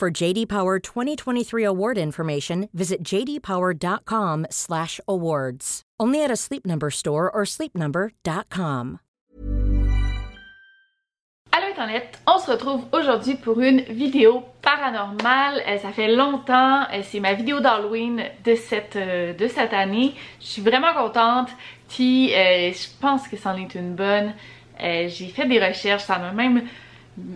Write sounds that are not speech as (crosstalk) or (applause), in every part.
For JD Power 2023 award information, visit jdpower.com/awards. Only at a Sleep Number store or sleepnumber.com. Allô Internet, on se retrouve aujourd'hui pour une vidéo paranormale. Euh, ça fait longtemps, euh, c'est ma vidéo d'Halloween de cette, euh, de cette année. Je suis vraiment contente, puis je pense que c'en est une bonne. J'ai fait des recherches, ça m'a même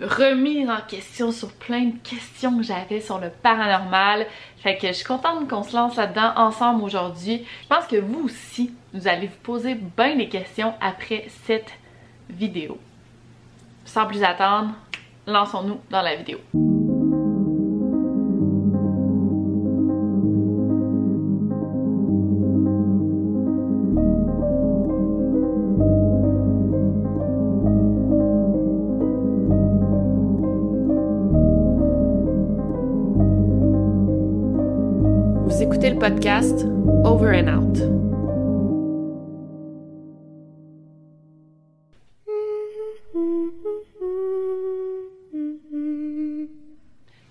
remis en question sur plein de questions que j'avais sur le paranormal. Fait que je suis contente qu'on se lance là-dedans ensemble aujourd'hui. Je pense que vous aussi, vous allez vous poser bien des questions après cette vidéo sans plus attendre, lançons-nous dans la vidéo. Podcast Over and Out.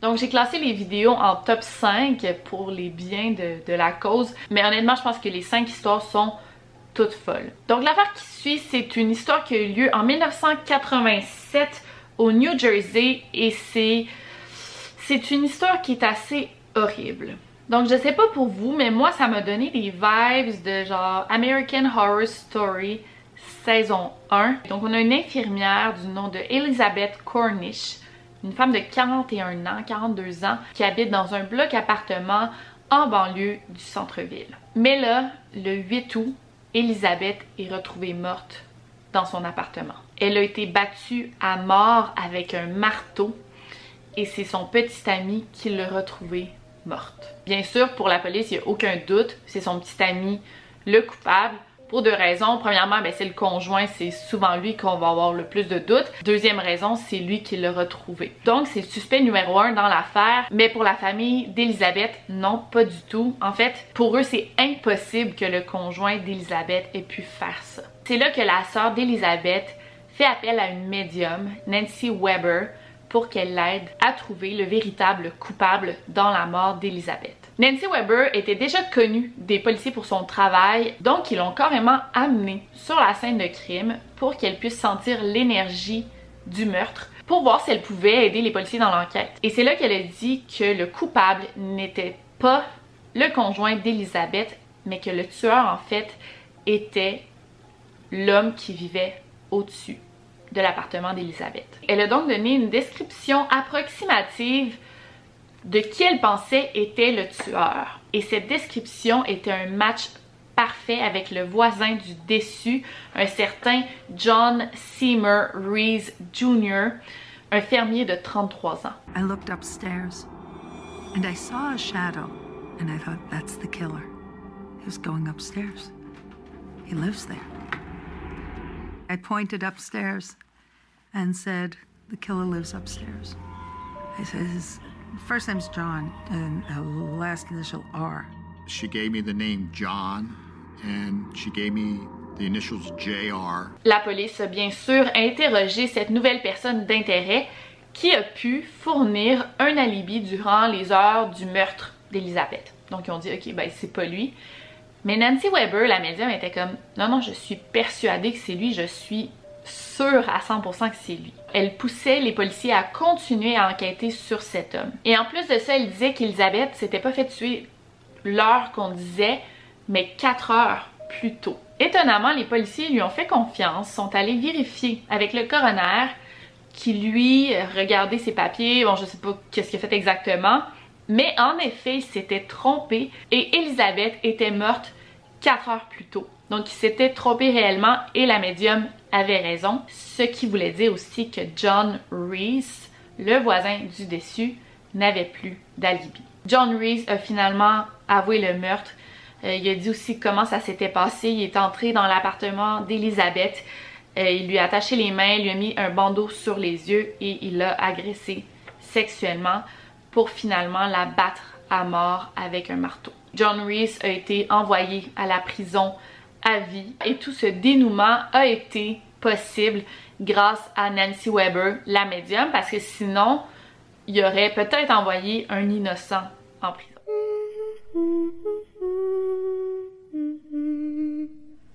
Donc j'ai classé les vidéos en top 5 pour les biens de, la cause, mais honnêtement je pense que les 5 histoires sont toutes folles. Donc l'affaire qui suit, c'est une histoire qui a eu lieu en 1987 au New Jersey et c'est c'est une histoire qui est assez horrible. Donc je sais pas pour vous, mais moi ça m'a donné des vibes de genre American Horror Story saison 1. Donc on a une infirmière du nom de Elizabeth Cornish une femme de 41 ans, 42 ans, qui habite dans un bloc appartement en banlieue du centre-ville. Mais là, le 8 août, Elisabeth est retrouvée morte dans son appartement. Elle a été battue à mort avec un marteau et c'est son petit ami qui l'a retrouvée Bien sûr, pour la police, il n'y a aucun doute, c'est son petit ami le coupable. Pour deux raisons. Premièrement, ben, c'est le conjoint, c'est souvent lui qu'on va avoir le plus de doutes. Deuxième raison, c'est lui qui l'a retrouvé. Donc, c'est le suspect numéro un dans l'affaire. Mais pour la famille d'Elisabeth, non, pas du tout. En fait, pour eux, c'est impossible que le conjoint d'Elisabeth ait pu faire ça. C'est là que la sœur d'Elisabeth fait appel à une médium, Nancy Weber, pour qu'elle l'aide à trouver le véritable coupable dans la mort d'Elisabeth. Nancy Weber était déjà connue des policiers pour son travail, donc ils l'ont carrément amenée sur la scène de crime pour qu'elle puisse sentir l'énergie du meurtre pour voir si elle pouvait aider les policiers dans l'enquête. Et c'est là qu'elle a dit que le coupable n'était pas le conjoint d'Elisabeth, mais que le tueur en fait était l'homme qui vivait au-dessus de l'appartement d'Elisabeth. Elle a donc donné une description approximative de qui elle pensait était le tueur. Et cette description était un match parfait avec le voisin du déçu, un certain John Seymour Reese Jr., un fermier de 33 ans. I looked upstairs and I saw a shadow and I thought that's the killer. He was going upstairs. He lives there. I pointed upstairs and said, The killer lives upstairs. I said, His first name's John, and last initial R. She gave me the name John, and she gave me the initials JR. La police a bien sûr interrogé cette nouvelle personne d'intérêt qui a pu fournir un alibi durant les heures du meurtre d'Elisabeth. Donc ils ont dit, ok, ben c'est pas lui. Mais Nancy Weber, la médium, était comme, non, non, je suis persuadée que c'est lui, je suis sûre à 100% que c'est lui. Elle poussait les policiers à continuer à enquêter sur cet homme. Et en plus de ça, elle disait qu'Elisabeth s'était pas fait tuer l'heure qu'on disait, mais 4 heures plus tôt. Étonnamment, les policiers lui ont fait confiance, sont allés vérifier avec le coroner qui lui regardait ses papiers, bon je sais pas qu'est-ce qu'il a fait exactement, mais en effet, il s'était trompé et Elisabeth était morte 4 heures plus tôt. Donc il s'était trompé réellement et la médium avait raison, ce qui voulait dire aussi que John Reese, le voisin du déçu, n'avait plus d'alibi. John Reese a finalement avoué le meurtre. Euh, il a dit aussi comment ça s'était passé. Il est entré dans l'appartement d'Elisabeth. Euh, il lui a attaché les mains, lui a mis un bandeau sur les yeux et il l'a agressé sexuellement pour finalement la battre à mort avec un marteau. John Reese a été envoyé à la prison à vie et tout ce dénouement a été possible grâce à Nancy Weber, la médium, parce que sinon, il aurait peut-être envoyé un innocent en prison.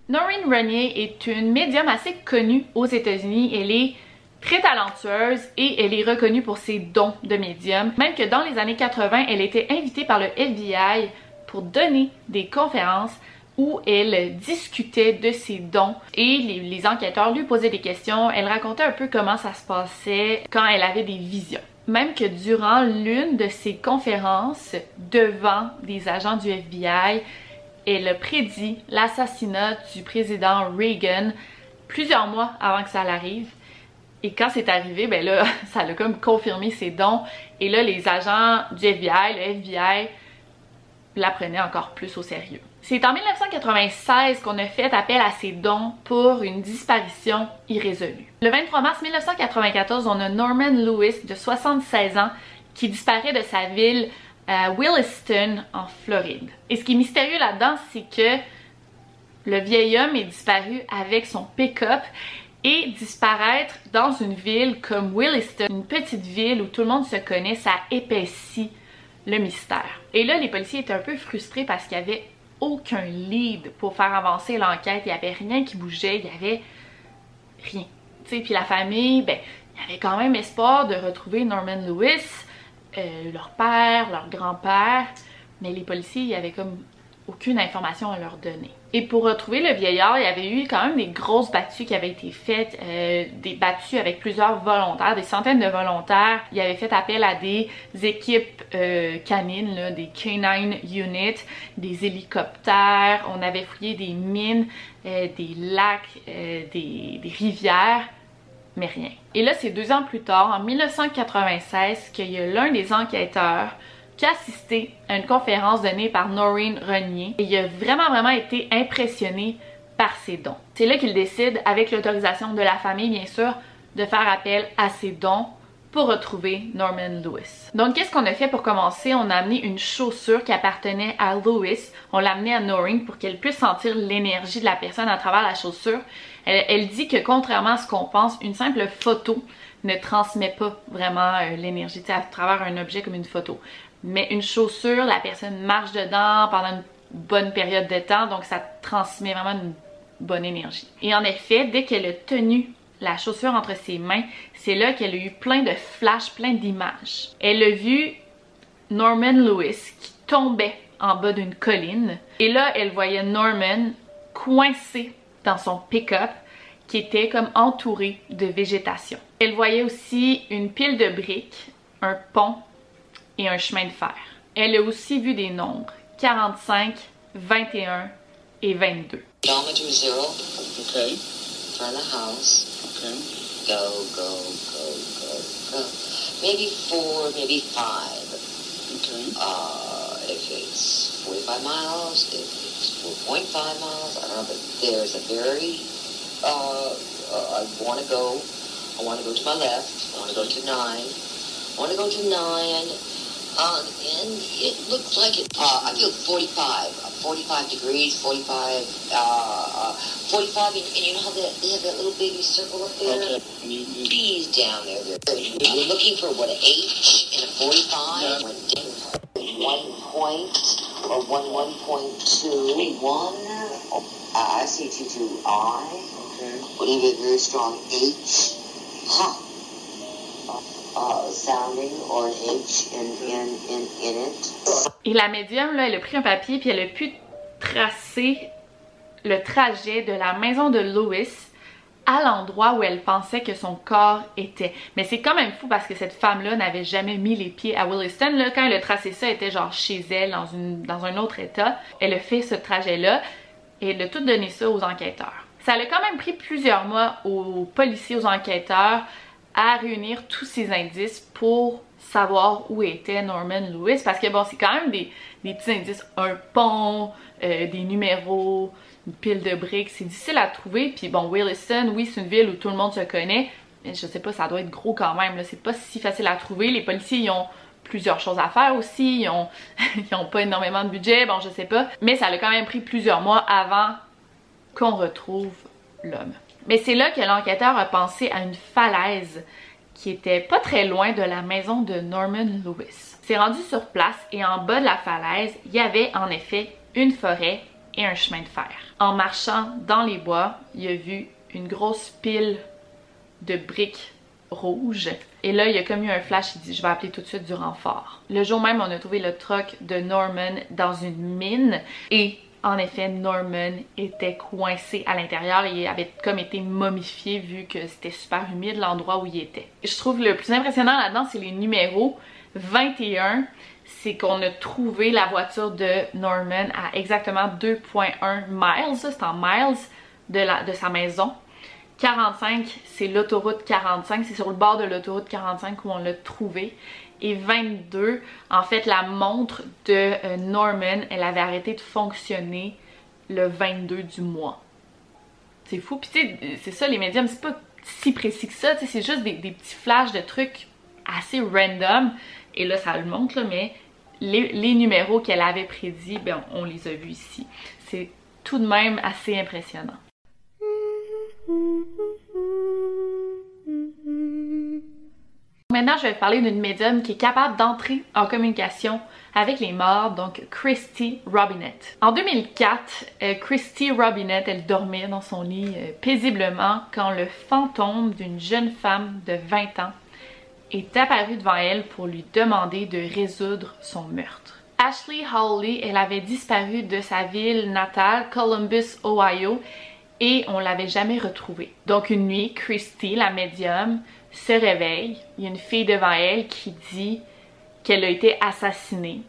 Noreen Renier est une médium assez connue aux États-Unis. Elle est très talentueuse et elle est reconnue pour ses dons de médium. Même que dans les années 80, elle était invitée par le FBI pour donner des conférences où elle discutait de ses dons et les, enquêteurs lui posaient des questions. Elle racontait un peu comment ça se passait quand elle avait des visions. Même que durant l'une de ses conférences devant des agents du FBI, elle prédit l'assassinat du président Reagan plusieurs mois avant que ça l'arrive. Et quand c'est arrivé, ben là, (laughs) ça a comme confirmé ses dons. Et là, les agents du FBI, le FBI, la prenaient encore plus au sérieux. C'est en 1996 qu'on a fait appel à ses dons pour une disparition irrésolue. Le 23 mars 1994, on a Norman Lewis de 76 ans qui disparaît de sa ville à Williston en Floride. Et ce qui est mystérieux là-dedans, c'est que le vieil homme est disparu avec son pick-up et disparaître dans une ville comme Williston, une petite ville où tout le monde se connaît, ça épaissit le mystère. Et là, les policiers étaient un peu frustrés parce qu'il y avait aucun lead pour faire avancer l'enquête. Il n'y avait rien qui bougeait, il n'y avait rien. Puis la famille, ben, il y avait quand même espoir de retrouver Norman Lewis, euh, leur père, leur grand-père, mais les policiers, il y avait comme aucune information à leur donner. Et pour retrouver le vieillard, il y avait eu quand même des grosses battues qui avaient été faites, euh, des battues avec plusieurs volontaires, des centaines de volontaires. Il avait fait appel à des équipes euh, canines, des canine units, des hélicoptères. On avait fouillé des mines, euh, des lacs, des, des rivières mais rien. Et là, c'est deux ans plus tard, en 1996, qu'il y a l'un des enquêteurs a assisté à une conférence donnée par Noreen Renier et il a vraiment vraiment été impressionné par ses dons. C'est là qu'il décide, avec l'autorisation de la famille bien sûr, de faire appel à ses dons pour retrouver Norman Lewis. Donc qu'est-ce qu'on a fait pour commencer? On a amené une chaussure qui appartenait à Lewis, on l'a amenée à Noreen pour qu'elle puisse sentir l'énergie de la personne à travers la chaussure. Elle, elle dit que contrairement à ce qu'on pense, une simple photo ne transmet pas vraiment euh, l'énergie à travers un objet comme une photo mais une chaussure, la personne marche dedans pendant une bonne période de temps, donc ça transmet vraiment une bonne énergie. Et en effet, dès qu'elle a tenu la chaussure entre ses mains, c'est là qu'elle a eu plein de flashs, plein d'images. Elle a vu Norman Lewis qui tombait en bas d'une colline. Et là, elle voyait Norman coincé dans son pick-up qui était comme entouré de végétation. Elle voyait aussi une pile de briques, un pont et un chemin de fer. Elle a aussi vu des nombres 45, 21 et 22. Geometry zero. Okay. Find the house. Okay. Go, go, go, go, go. Maybe four, maybe five. Okay. Uh, if it's 45 miles, if it's 4.5 miles, I don't know, but there's a very, uh, uh I want to go, I want to go to my left, I want to go to nine, I want to go to nine, Um, and it looks like it, uh, I feel 45, uh, 45 degrees, 45, uh, 45, and, and you know how they, they have that little baby circle up there? Okay. Bees down there. You're looking for what, an H and a 45? Yeah. One point or one one point two one. Uh, I see two two I. Okay. What do you get? Very strong H. Huh. Et la médium, là, elle a pris un papier puis elle a pu tracer le trajet de la maison de Louis à l'endroit où elle pensait que son corps était. Mais c'est quand même fou parce que cette femme-là n'avait jamais mis les pieds à Williston. Là, quand elle a tracé ça, elle était genre chez elle, dans, une, dans un autre état. Elle a fait ce trajet-là et elle a tout donné ça aux enquêteurs. Ça a quand même pris plusieurs mois aux policiers, aux enquêteurs à réunir tous ces indices pour savoir où était Norman Lewis. Parce que bon c'est quand même des, petits indices, un pont, euh, des numéros, une pile de briques, c'est difficile à trouver. Puis bon Williston oui c'est une ville où tout le monde se connaît. Mais je sais pas ça doit être gros quand même là, c'est pas si facile à trouver, les policiers ils ont plusieurs choses à faire aussi, ils ont, (laughs) ils ont pas énormément de budget, bon je sais pas, mais ça a quand même pris plusieurs mois avant qu'on retrouve l'homme. Mais c'est là que l'enquêteur a pensé à une falaise qui était pas très loin de la maison de Norman Lewis. s'est rendu sur place et en bas de la falaise, il y avait en effet une forêt et un chemin de fer. En marchant dans les bois, il a vu une grosse pile de briques rouges. Et là, il a comme eu un flash, il dit je vais appeler tout de suite du renfort. Le jour même, on a trouvé le truck de Norman dans une mine et en effet, Norman était coincé à l'intérieur et avait comme été momifié vu que c'était super humide l'endroit où il était. Je trouve le plus impressionnant là-dedans, c'est les numéros 21. C'est qu'on a trouvé la voiture de Norman à exactement 2.1 miles, c'est en miles de, de sa maison. 45, c'est l'autoroute 45, c'est sur le bord de l'autoroute 45 où on l'a trouvé et 22, en fait, la montre de euh, Norman, elle avait arrêté de fonctionner le 22 du mois. C'est fou. Puis tu sais, c'est ça, les médiums, c'est pas si précis que ça, c'est juste des, petits flashs de trucs assez random. Et là, ça le montre, mais les, les numéros qu'elle avait prédits, ben, on les a vus ici. C'est tout de même assez impressionnant. Maintenant, je vais parler d'une médium qui est capable d'entrer en communication avec les morts, donc Christy Robinette. En 2004, euh, Christy Robinette, elle dormait dans son lit euh, paisiblement quand le fantôme d'une jeune femme de 20 ans est apparu devant elle pour lui demander de résoudre son meurtre. Ashley Hawley, elle avait disparu de sa ville natale, Columbus, Ohio, et on l'avait jamais retrouvée. Donc une nuit, Christy, la médium, se réveille, il y a une fille devant elle qui dit qu'elle a été assassinée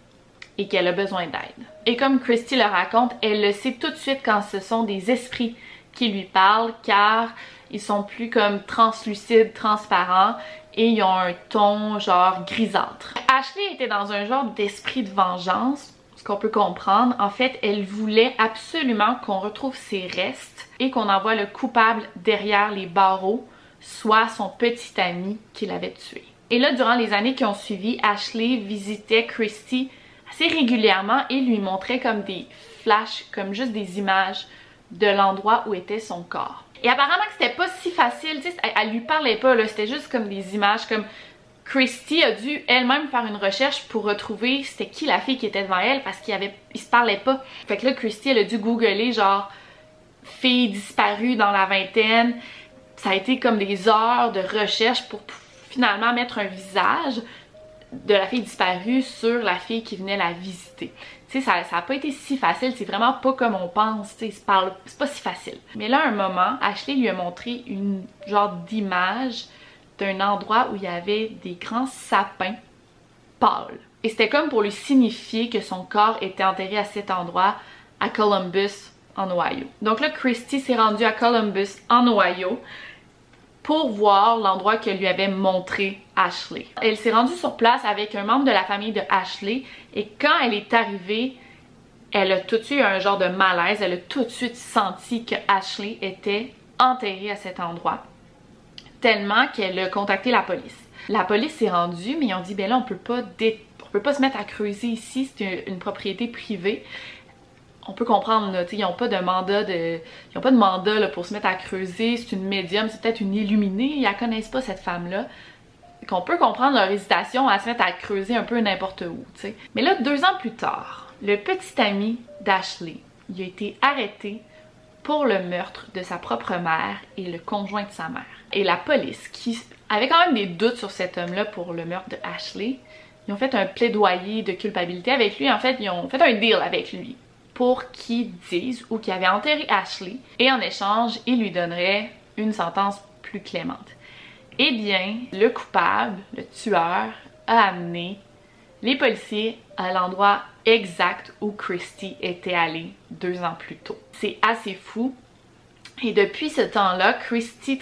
et qu'elle a besoin d'aide. Et comme Christy le raconte, elle le sait tout de suite quand ce sont des esprits qui lui parlent car ils sont plus comme translucides, transparents et ils ont un ton genre grisâtre. Ashley était dans un genre d'esprit de vengeance, ce qu'on peut comprendre. En fait, elle voulait absolument qu'on retrouve ses restes et qu'on envoie le coupable derrière les barreaux soit son petit ami qui l'avait tué. Et là, durant les années qui ont suivi, Ashley visitait Christy assez régulièrement et lui montrait comme des flashs, comme juste des images de l'endroit où était son corps. Et apparemment que c'était pas si facile, tu sais, elle, lui parlait pas, là, c'était juste comme des images, comme Christy a dû elle-même faire une recherche pour retrouver c'était qui la fille qui était devant elle parce qu'il avait, se parlait pas. Fait que là, Christy, elle a dû googler genre fille disparue dans la vingtaine, ça a été comme des heures de recherche pour finalement mettre un visage de la fille disparue sur la fille qui venait la visiter. Tu sais, ça, ça a pas été si facile, c'est vraiment pas comme on pense, tu sais, c'est pas si facile. Mais là, un moment, Ashley lui a montré une genre d'image d'un endroit où il y avait des grands sapins pâles. Et c'était comme pour lui signifier que son corps était enterré à cet endroit, à Columbus, en Ohio. Donc là, Christy s'est rendue à Columbus, en Ohio, pour voir l'endroit que lui avait montré Ashley. Elle s'est rendue sur place avec un membre de la famille de Ashley et quand elle est arrivée, elle a tout de suite eu un genre de malaise, elle a tout de suite senti que Ashley était enterrée à cet endroit, tellement qu'elle a contacté la police. La police s'est rendue, mais ils ont dit, ben là, on peut pas, peut pas se mettre à creuser ici, c'est une propriété privée on peut comprendre, là, ils n'ont pas de mandat de. Ils ont pas de mandat pour se mettre à creuser. C'est une médium, c'est peut-être une illuminée, ils la connaissent pas cette femme-là. Qu'on peut comprendre leur hésitation à se mettre à creuser un peu n'importe où, sais. Mais là, deux ans plus tard, le petit ami d'Ashley, il a été arrêté pour le meurtre de sa propre mère et le conjoint de sa mère. Et la police, qui avait quand même des doutes sur cet homme-là pour le meurtre de Ashley, ils ont fait un plaidoyer de culpabilité avec lui. En fait, ils ont fait un deal avec lui pour qu'il dise ou qu'il avait enterré Ashley et en échange, il lui donnerait une sentence plus clémente. Eh bien, le coupable, le tueur, a amené les policiers à l'endroit exact où Christy était allée deux ans plus tôt. C'est assez fou. Et depuis ce temps-là, Christy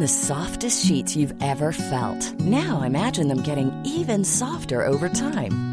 the softest sheets you've ever felt. Now imagine them getting even softer over time.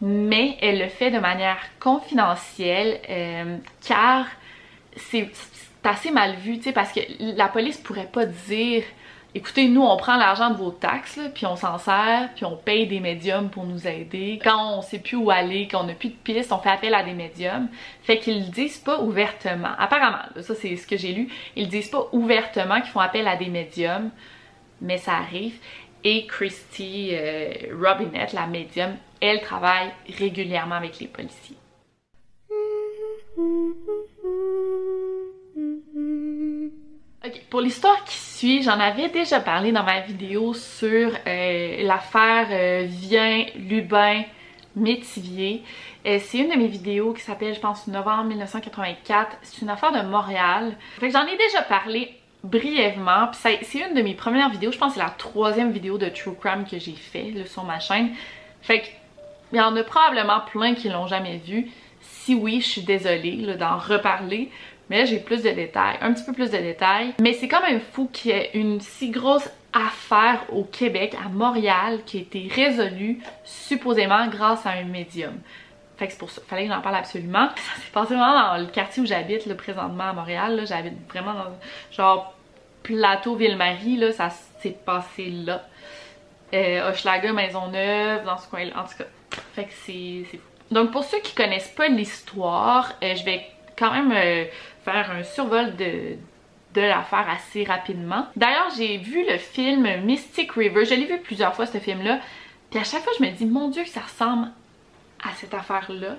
mais elle le fait de manière confidentielle euh, car c'est assez mal vu, tu sais, parce que la police pourrait pas dire écoutez, nous, on prend l'argent de vos taxes, puis on s'en sert, puis on paye des médiums pour nous aider. Quand on sait plus où aller, qu'on n'a plus de pistes, on fait appel à des médiums. Fait qu'ils le disent pas ouvertement. Apparemment, ça c'est ce que j'ai lu, ils disent pas ouvertement qu'ils font appel à des médiums, mais ça arrive. Et Christy euh, Robinette, la médium, elle travaille régulièrement avec les policiers. Ok, pour l'histoire qui suit, j'en avais déjà parlé dans ma vidéo sur euh, l'affaire euh, Vien, Lubin, Métivier. Euh, c'est une de mes vidéos qui s'appelle, je pense, novembre 1984. C'est une affaire de Montréal. J'en ai déjà parlé brièvement. Puis c'est une de mes premières vidéos. Je pense que c'est la troisième vidéo de True Crime que j'ai fait sur ma chaîne. Fait que il y en a probablement plein qui l'ont jamais vu. Si oui, je suis désolée d'en reparler. Mais j'ai plus de détails, un petit peu plus de détails. Mais c'est quand même fou qu'il y ait une si grosse affaire au Québec, à Montréal, qui a été résolue supposément grâce à un médium. Fait que c'est pour ça, fallait que j'en parle absolument. (laughs) Ça s'est passé vraiment dans le quartier où j'habite, présentement à Montréal. J'habite vraiment dans genre plateau Ville-Marie, là, ça s'est passé là. Euh, Hochelaga, Maisonneuve, dans ce coin-là. En tout cas, fait que c'est fou. Donc pour ceux qui connaissent pas l'histoire, euh, je vais quand même euh, faire un survol de, de l'affaire assez rapidement. D'ailleurs, j'ai vu le film Mystic River. Je l'ai vu plusieurs fois, ce film-là. Puis à chaque fois, je me dis, mon Dieu, ça ressemble à cette affaire-là.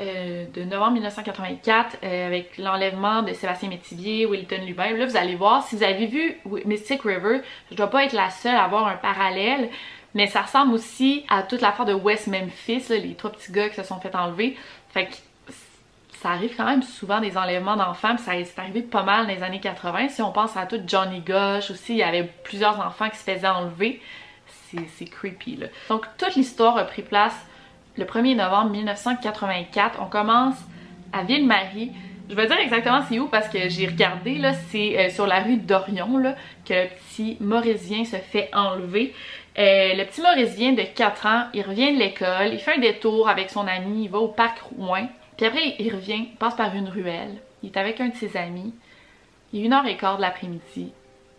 Euh, de novembre 1984 euh, avec l'enlèvement de Sébastien Métivier, Wilton Lubin. Là, vous allez voir, si vous avez vu Mystic River, je dois pas être la seule à avoir un parallèle, mais ça ressemble aussi à toute l'affaire de West Memphis, les trois petits gars qui se sont fait enlever. Fait que ça arrive quand même souvent des enlèvements d'enfants, ça c'est arrivé pas mal dans les années 80. Si on pense à tout Johnny Gosh aussi, il y avait plusieurs enfants qui se faisaient enlever. C'est creepy. Donc toute l'histoire a pris place le 1er novembre 1984. On commence à Ville-Marie. Je vais dire exactement c'est où parce que j'ai regardé là, c'est euh, sur la rue d'Orion là que le petit Maurisien se fait enlever. Euh, le petit Maurisien de 4 ans, il revient de l'école, il fait un détour avec son ami, il va au parc Rouen. Puis après, il revient, il passe par une ruelle, il est avec un de ses amis, il est une heure et quart de l'après-midi,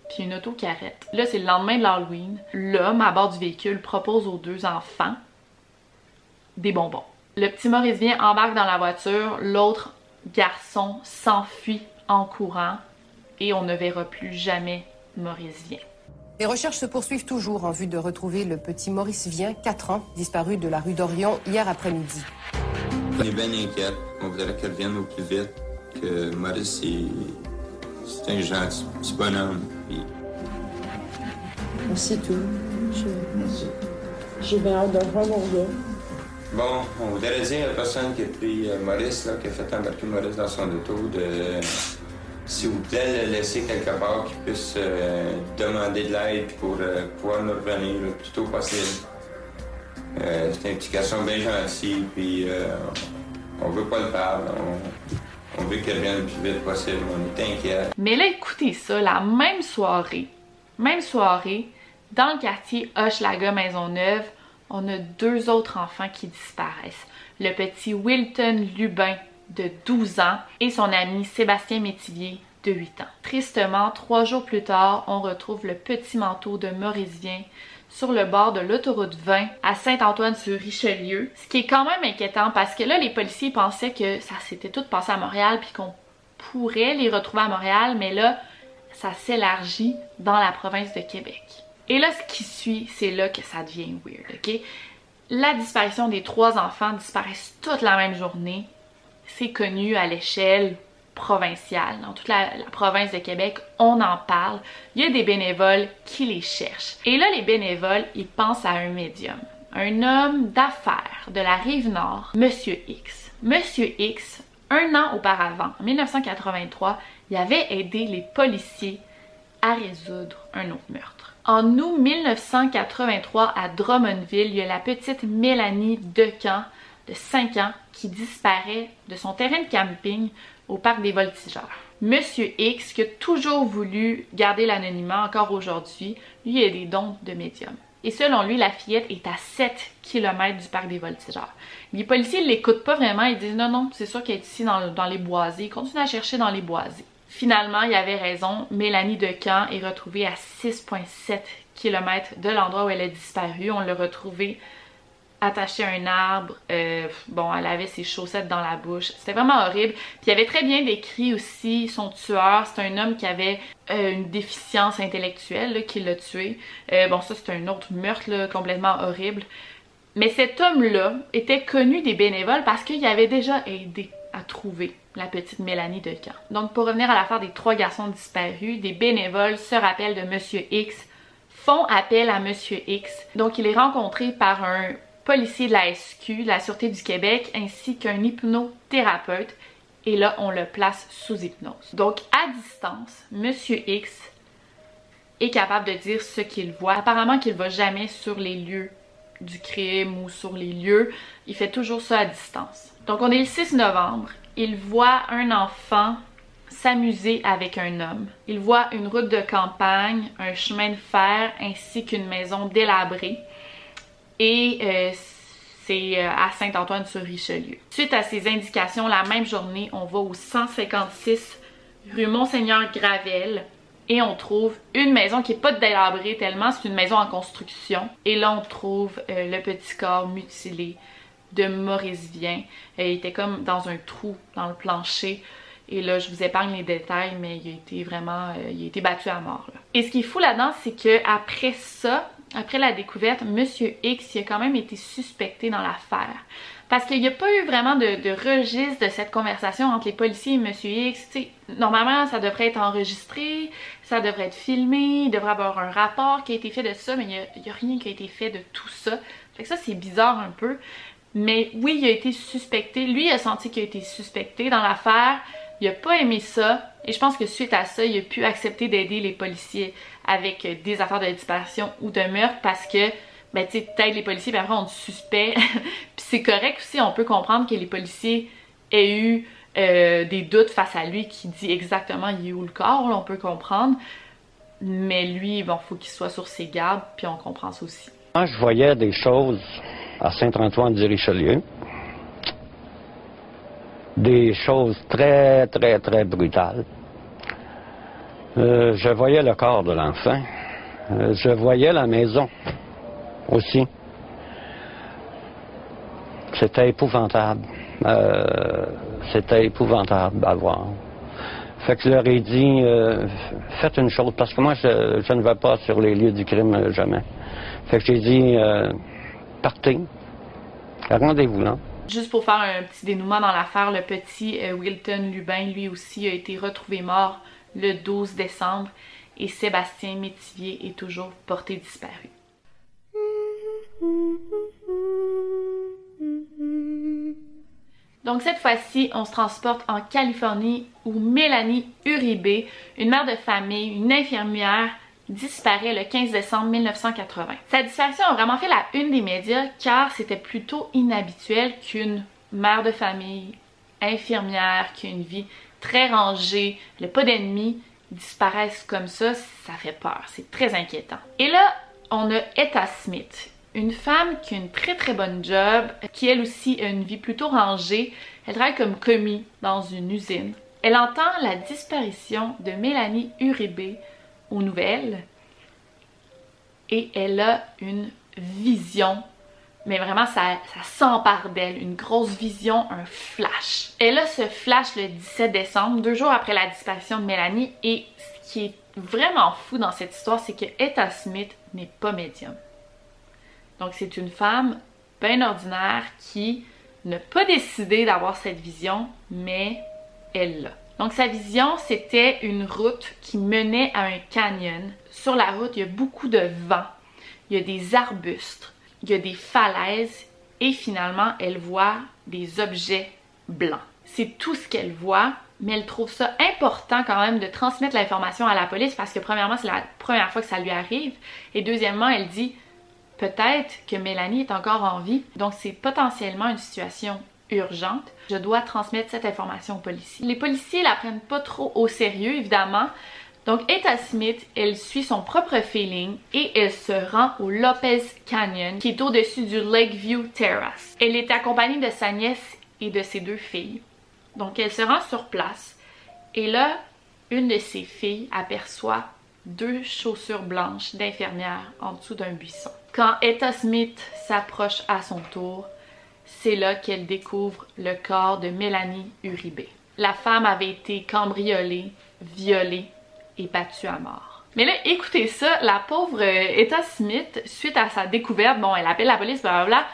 puis une auto qui arrête. Là, c'est le lendemain de l'Halloween. L'homme, à bord du véhicule, propose aux deux enfants des bonbons. Le petit Maurice vient, embarque dans la voiture, l'autre garçon s'enfuit en courant et on ne verra plus jamais Maurice vient. Les recherches se poursuivent toujours en vue de retrouver le petit Maurice Vien, 4 ans, disparu de la rue d'Orion hier après-midi. On est bien inquiet. On voudrait qu'elle vienne au plus vite. Que Maurice, c'est un gentil petit bonhomme. C'est tout. J'ai bien hâte de revoir mon gars. Bon, on voudrait dire à la personne qui a pris euh, Maurice, qui a fait embarquer Maurice dans son auto, de s'il vous plaît, le laisser quelque part qu'il puisse euh, demander de l'aide pour euh, pouvoir nous revenir le plus tôt possible. C'est un petit garçon bien gentil, puis on veut pas le perdre. On, veut qu'il revienne le plus vite possible. On est inquiet. Mais là, écoutez ça, la même soirée, même soirée, Dans le quartier Hochelaga Maisonneuve, on a deux autres enfants qui disparaissent. Le petit Wilton Lubin de 12 ans et son ami Sébastien Métivier de 8 ans. Tristement, trois jours plus tard, on retrouve le petit manteau de Maurice Vien sur le bord de l'autoroute 20 à Saint-Antoine-sur-Richelieu. Ce qui est quand même inquiétant parce que là, les policiers pensaient que ça s'était tout passé à Montréal puis qu'on pourrait les retrouver à Montréal, mais là, ça s'élargit dans la province de Québec. Et là, ce qui suit, c'est là que ça devient weird? La disparition des trois enfants disparaissent toute la même journée. C'est connu à l'échelle provinciale. Dans toute la, la, province de Québec, on en parle. Il y a des bénévoles qui les cherchent. Et là, les bénévoles, ils pensent à un médium. Un homme d'affaires de la rive nord, Monsieur X. Monsieur X, un an auparavant, en 1983, il avait aidé les policiers à résoudre un autre meurtre. En août 1983, à Drummondville, il y a la petite Mélanie Decamp, de 5 ans, qui disparaît de son terrain de camping au parc des Voltigeurs. Monsieur X, qui a toujours voulu garder l'anonymat encore aujourd'hui, lui a des dons de médium. Et selon lui, la fillette est à 7 km du parc des Voltigeurs. Les policiers ne l'écoutent pas vraiment, ils disent non, non, c'est sûr qu'elle est ici dans, dans les boisés. Ils continuent à chercher dans les boisés. Finalement, il avait raison, Mélanie Decamp est retrouvée à 6,7 km de l'endroit où elle a disparu. On l'a retrouvée attachée à un arbre. Euh, bon, elle avait ses chaussettes dans la bouche. C'était vraiment horrible. Puis il avait très bien décrit aussi son tueur. C'est un homme qui avait euh, une déficience intellectuelle qui l'a tué. Euh, bon, ça c'est un autre meurtre complètement horrible. Mais cet homme-là était connu des bénévoles parce qu'il avait déjà aidé à trouver la petite Mélanie Decamp. Donc pour revenir à l'affaire des trois garçons disparus, des bénévoles se rappellent de Monsieur X, font appel à Monsieur X. Donc il est rencontré par un policier de la SQ, la Sûreté du Québec, ainsi qu'un hypnothérapeute. Et là, on le place sous hypnose. Donc à distance, Monsieur X est capable de dire ce qu'il voit. Apparemment qu'il va jamais sur les lieux du crime ou sur les lieux. Il fait toujours ça à distance. Donc on est le 6 novembre. Il voit un enfant s'amuser avec un homme. Il voit une route de campagne, un chemin de fer ainsi qu'une maison délabrée. Et euh, c'est euh, à Saint-Antoine-sur-Richelieu. Suite à ces indications, la même journée, on va au 156 rue Monseigneur Gravel et on trouve une maison qui est pas délabrée tellement, c'est une maison en construction. Et là, on trouve euh, le petit corps mutilé de Maurice Vien. il était comme dans un trou dans le plancher. Et là, je vous épargne les détails, mais il a été vraiment, été battu à mort. Et ce qui est fou là-dedans, c'est que après ça, après la découverte, Monsieur X, il a quand même été suspecté dans l'affaire. Parce qu'il n'y a pas eu vraiment de, registre de cette conversation entre les policiers et Monsieur X. Normalement, ça devrait être enregistré, ça devrait être filmé, il devrait avoir un rapport qui a été fait de ça, mais il n'y a, a, rien qui a été fait de tout ça. Fait que ça, c'est bizarre un peu. Mais oui, il a été suspecté. Lui, il a senti qu'il a été suspecté dans l'affaire. Il a pas aimé ça. Et je pense que suite à ça, il a pu accepter d'aider les policiers avec des affaires de disparition ou de meurtre parce que, ben tu sais, t'aides les policiers, puis après on te suspect. (laughs) puis c'est correct aussi, on peut comprendre que les policiers aient eu euh, des doutes face à lui qui dit exactement il est où le corps, on peut comprendre. Mais lui, bon, faut qu'il soit sur ses gardes, puis on comprend ça aussi. Moi, je voyais des choses à Saint-Antoine-du-Richelieu. Des choses très, très, très brutales. Euh, je voyais le corps de l'enfant. Euh, je voyais la maison aussi. C'était épouvantable. Euh, C'était épouvantable à voir. Fait que je leur ai dit, faites une chose, parce que moi, je, ne vais pas sur les lieux du crime jamais. Fait que j'ai dit, là. Juste pour faire un petit dénouement dans l'affaire, le petit euh, Wilton Lubin, lui aussi, a été retrouvé mort le 12 décembre et Sébastien Métivier est toujours porté disparu. Donc cette fois-ci, on se transporte en Californie où Mélanie Uribe, une mère de famille, une infirmière, disparaît le 15 décembre 1980. Sa disparition a vraiment fait la une des médias car c'était plutôt inhabituel qu'une mère de famille, infirmière, qui a une vie très rangée, elle n'a pas d'ennemis, disparaisse comme ça, ça fait peur, c'est très inquiétant. Et là, on a Etta Smith, une femme qui a une très très bonne job, qui elle aussi a une vie plutôt rangée. Elle travaille comme commis dans une usine. Elle entend la disparition de Mélanie Uribe nouvelles et elle a une vision mais vraiment ça, ça s'empare d'elle, une grosse vision, un flash. Elle a ce flash le 17 décembre, deux jours après la disparition de Mélanie, et ce qui est vraiment fou dans cette histoire, c'est que Etta Smith n'est pas médium. Donc c'est une femme bien ordinaire qui n'a pas décidé d'avoir cette vision, mais elle l'a. Donc sa vision, c'était une route qui menait à un canyon. Sur la route, il y a beaucoup de vent, il y a des arbustes, il y a des falaises et finalement, elle voit des objets blancs. C'est tout ce qu'elle voit, mais elle trouve ça important quand même de transmettre l'information à la police parce que premièrement, c'est la première fois que ça lui arrive et deuxièmement, elle dit peut-être que Mélanie est encore en vie, donc c'est potentiellement une situation urgente. Je dois transmettre cette information aux policiers. Les policiers la prennent pas trop au sérieux, évidemment, donc, Etta Smith, elle suit son propre feeling et elle se rend au Lopez Canyon, qui est au-dessus du Lakeview Terrace. Elle est accompagnée de sa nièce et de ses deux filles. Donc, elle se rend sur place et là, une de ses filles aperçoit deux chaussures blanches d'infirmière en dessous d'un buisson. Quand Etta Smith s'approche à son tour, c'est là qu'elle découvre le corps de Mélanie Uribe. La femme avait été cambriolée, violée et battue à mort. Mais là, écoutez ça, la pauvre euh, Etta Smith, suite à sa découverte, bon, elle appelle la police, blablabla,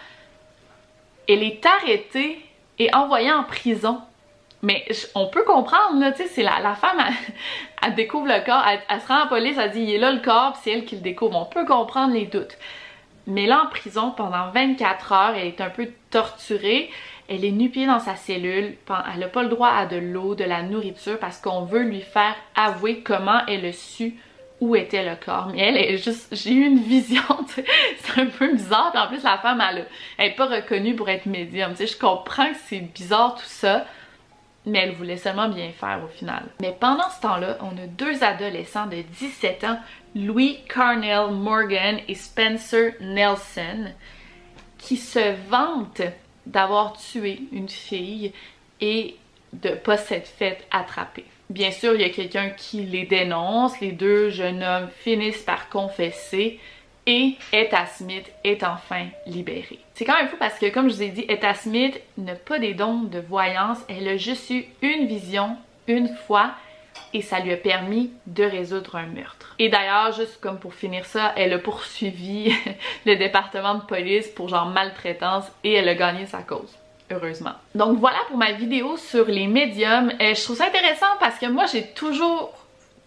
elle est arrêtée et envoyée en prison. Mais on peut comprendre, là, tu sais, c'est la, femme, elle, découvre le corps, elle, se rend en police, elle dit, il est là le corps, c'est elle qui le découvre. On peut comprendre les doutes. Mais là, en prison, pendant 24 heures, elle est un peu torturée. Elle est nu-pied dans sa cellule, elle n'a pas le droit à de l'eau, de la nourriture parce qu'on veut lui faire avouer comment elle a su où était le corps. Mais elle est juste, j'ai eu une vision, (laughs) c'est un peu bizarre. En plus, la femme, elle, elle est pas reconnue pour être médium. Tu je comprends que c'est bizarre tout ça, mais elle voulait seulement bien faire au final. Mais pendant ce temps-là, on a deux adolescents de 17 ans, Louis Carnell Morgan et Spencer Nelson, qui se vantent d'avoir tué une fille et de pas s'être fait attraper. Bien sûr, il y a quelqu'un qui les dénonce, les deux jeunes hommes finissent par confesser et Etta Smith est enfin libérée. C'est quand même fou parce que, comme je vous ai dit, Etta Smith n'a pas des dons de voyance, elle a juste eu une vision une fois et ça lui a permis de résoudre un meurtre. Et d'ailleurs, juste comme pour finir ça, elle a poursuivi (laughs) le département de police pour genre maltraitance et elle a gagné sa cause. Heureusement. Donc voilà pour ma vidéo sur les médiums. Euh, je trouve ça intéressant parce que moi j'ai toujours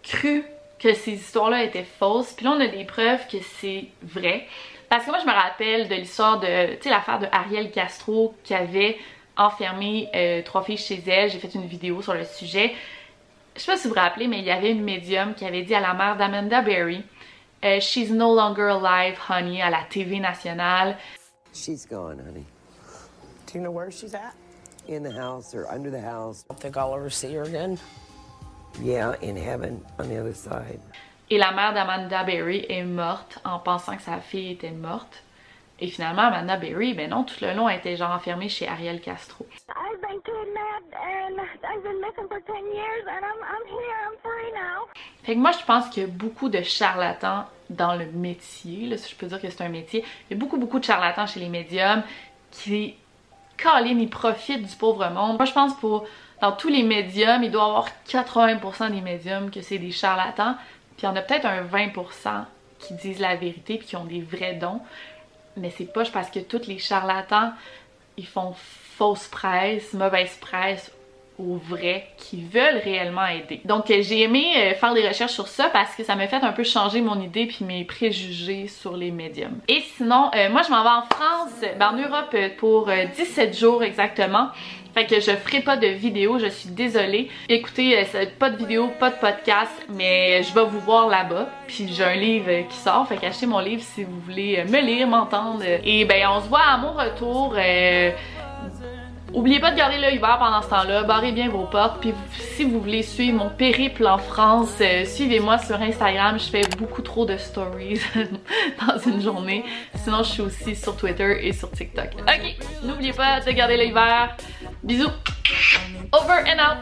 cru que ces histoires-là étaient fausses. Puis là on a des preuves que c'est vrai. Parce que moi je me rappelle de l'histoire de, tu sais l'affaire de Ariel Castro qui avait enfermé euh, trois filles chez elle. J'ai fait une vidéo sur le sujet je sais pas si vous vous rappelez, mais il y avait une médium qui avait dit à la mère d'Amanda Berry euh, She's no longer alive, honey, à la TV nationale. She's gone, honey. Do you know where she's at? In the house or under the house. I think I'll ever see her again. Yeah, in heaven, on the other side. Et la mère d'Amanda Berry est morte en pensant que sa fille était morte. Et finalement, Amanda Berry, ben non, tout le long, elle était genre enfermée chez Ariel Castro. Fait que moi, je pense qu'il y a beaucoup de charlatans dans le métier, là, si je peux dire que c'est un métier. Il y a beaucoup, beaucoup de charlatans chez les médiums qui, câlinent, ils profitent du pauvre monde. Moi, je pense pour dans tous les médiums, il doit y avoir 80% des médiums que c'est des charlatans. Puis il y en a peut-être un 20% qui disent la vérité puis qui ont des vrais dons mais c'est poche parce que tous les charlatans, ils font fausse presse, mauvaise presse aux vrais qui veulent réellement aider. Donc euh, j'ai aimé euh, faire des recherches sur ça parce que ça m'a fait un peu changer mon idée puis mes préjugés sur les médiums. Et sinon, euh, moi je m'en vais en France, ben, en Europe pour 17 jours exactement. Fait que je ferai pas de vidéo, je suis désolée. Écoutez, euh, pas de vidéo, pas de podcast, mais je vais vous voir là-bas. Puis j'ai un livre qui sort, fait qu'achetez mon livre si vous voulez me lire, m'entendre. Et ben on se voit à mon retour. Euh, Oubliez pas de garder l'œil ouvert pendant ce temps-là, barrez bien vos portes, puis si vous voulez suivre mon périple en France, euh, suivez-moi sur Instagram, je fais beaucoup trop de stories (laughs) dans une journée. Sinon, je suis aussi sur Twitter et sur TikTok. Ok, n'oubliez pas de garder l'œil vert. Bisous. Over and out.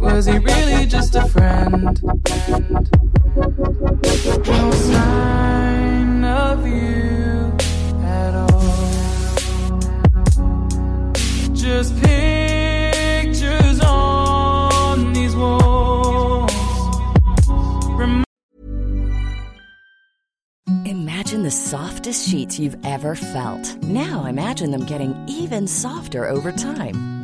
Was he really just a friend? No sign of you Just pictures on these walls. Rem- Imagine the softest sheets you've ever felt. Now imagine them getting even softer over time.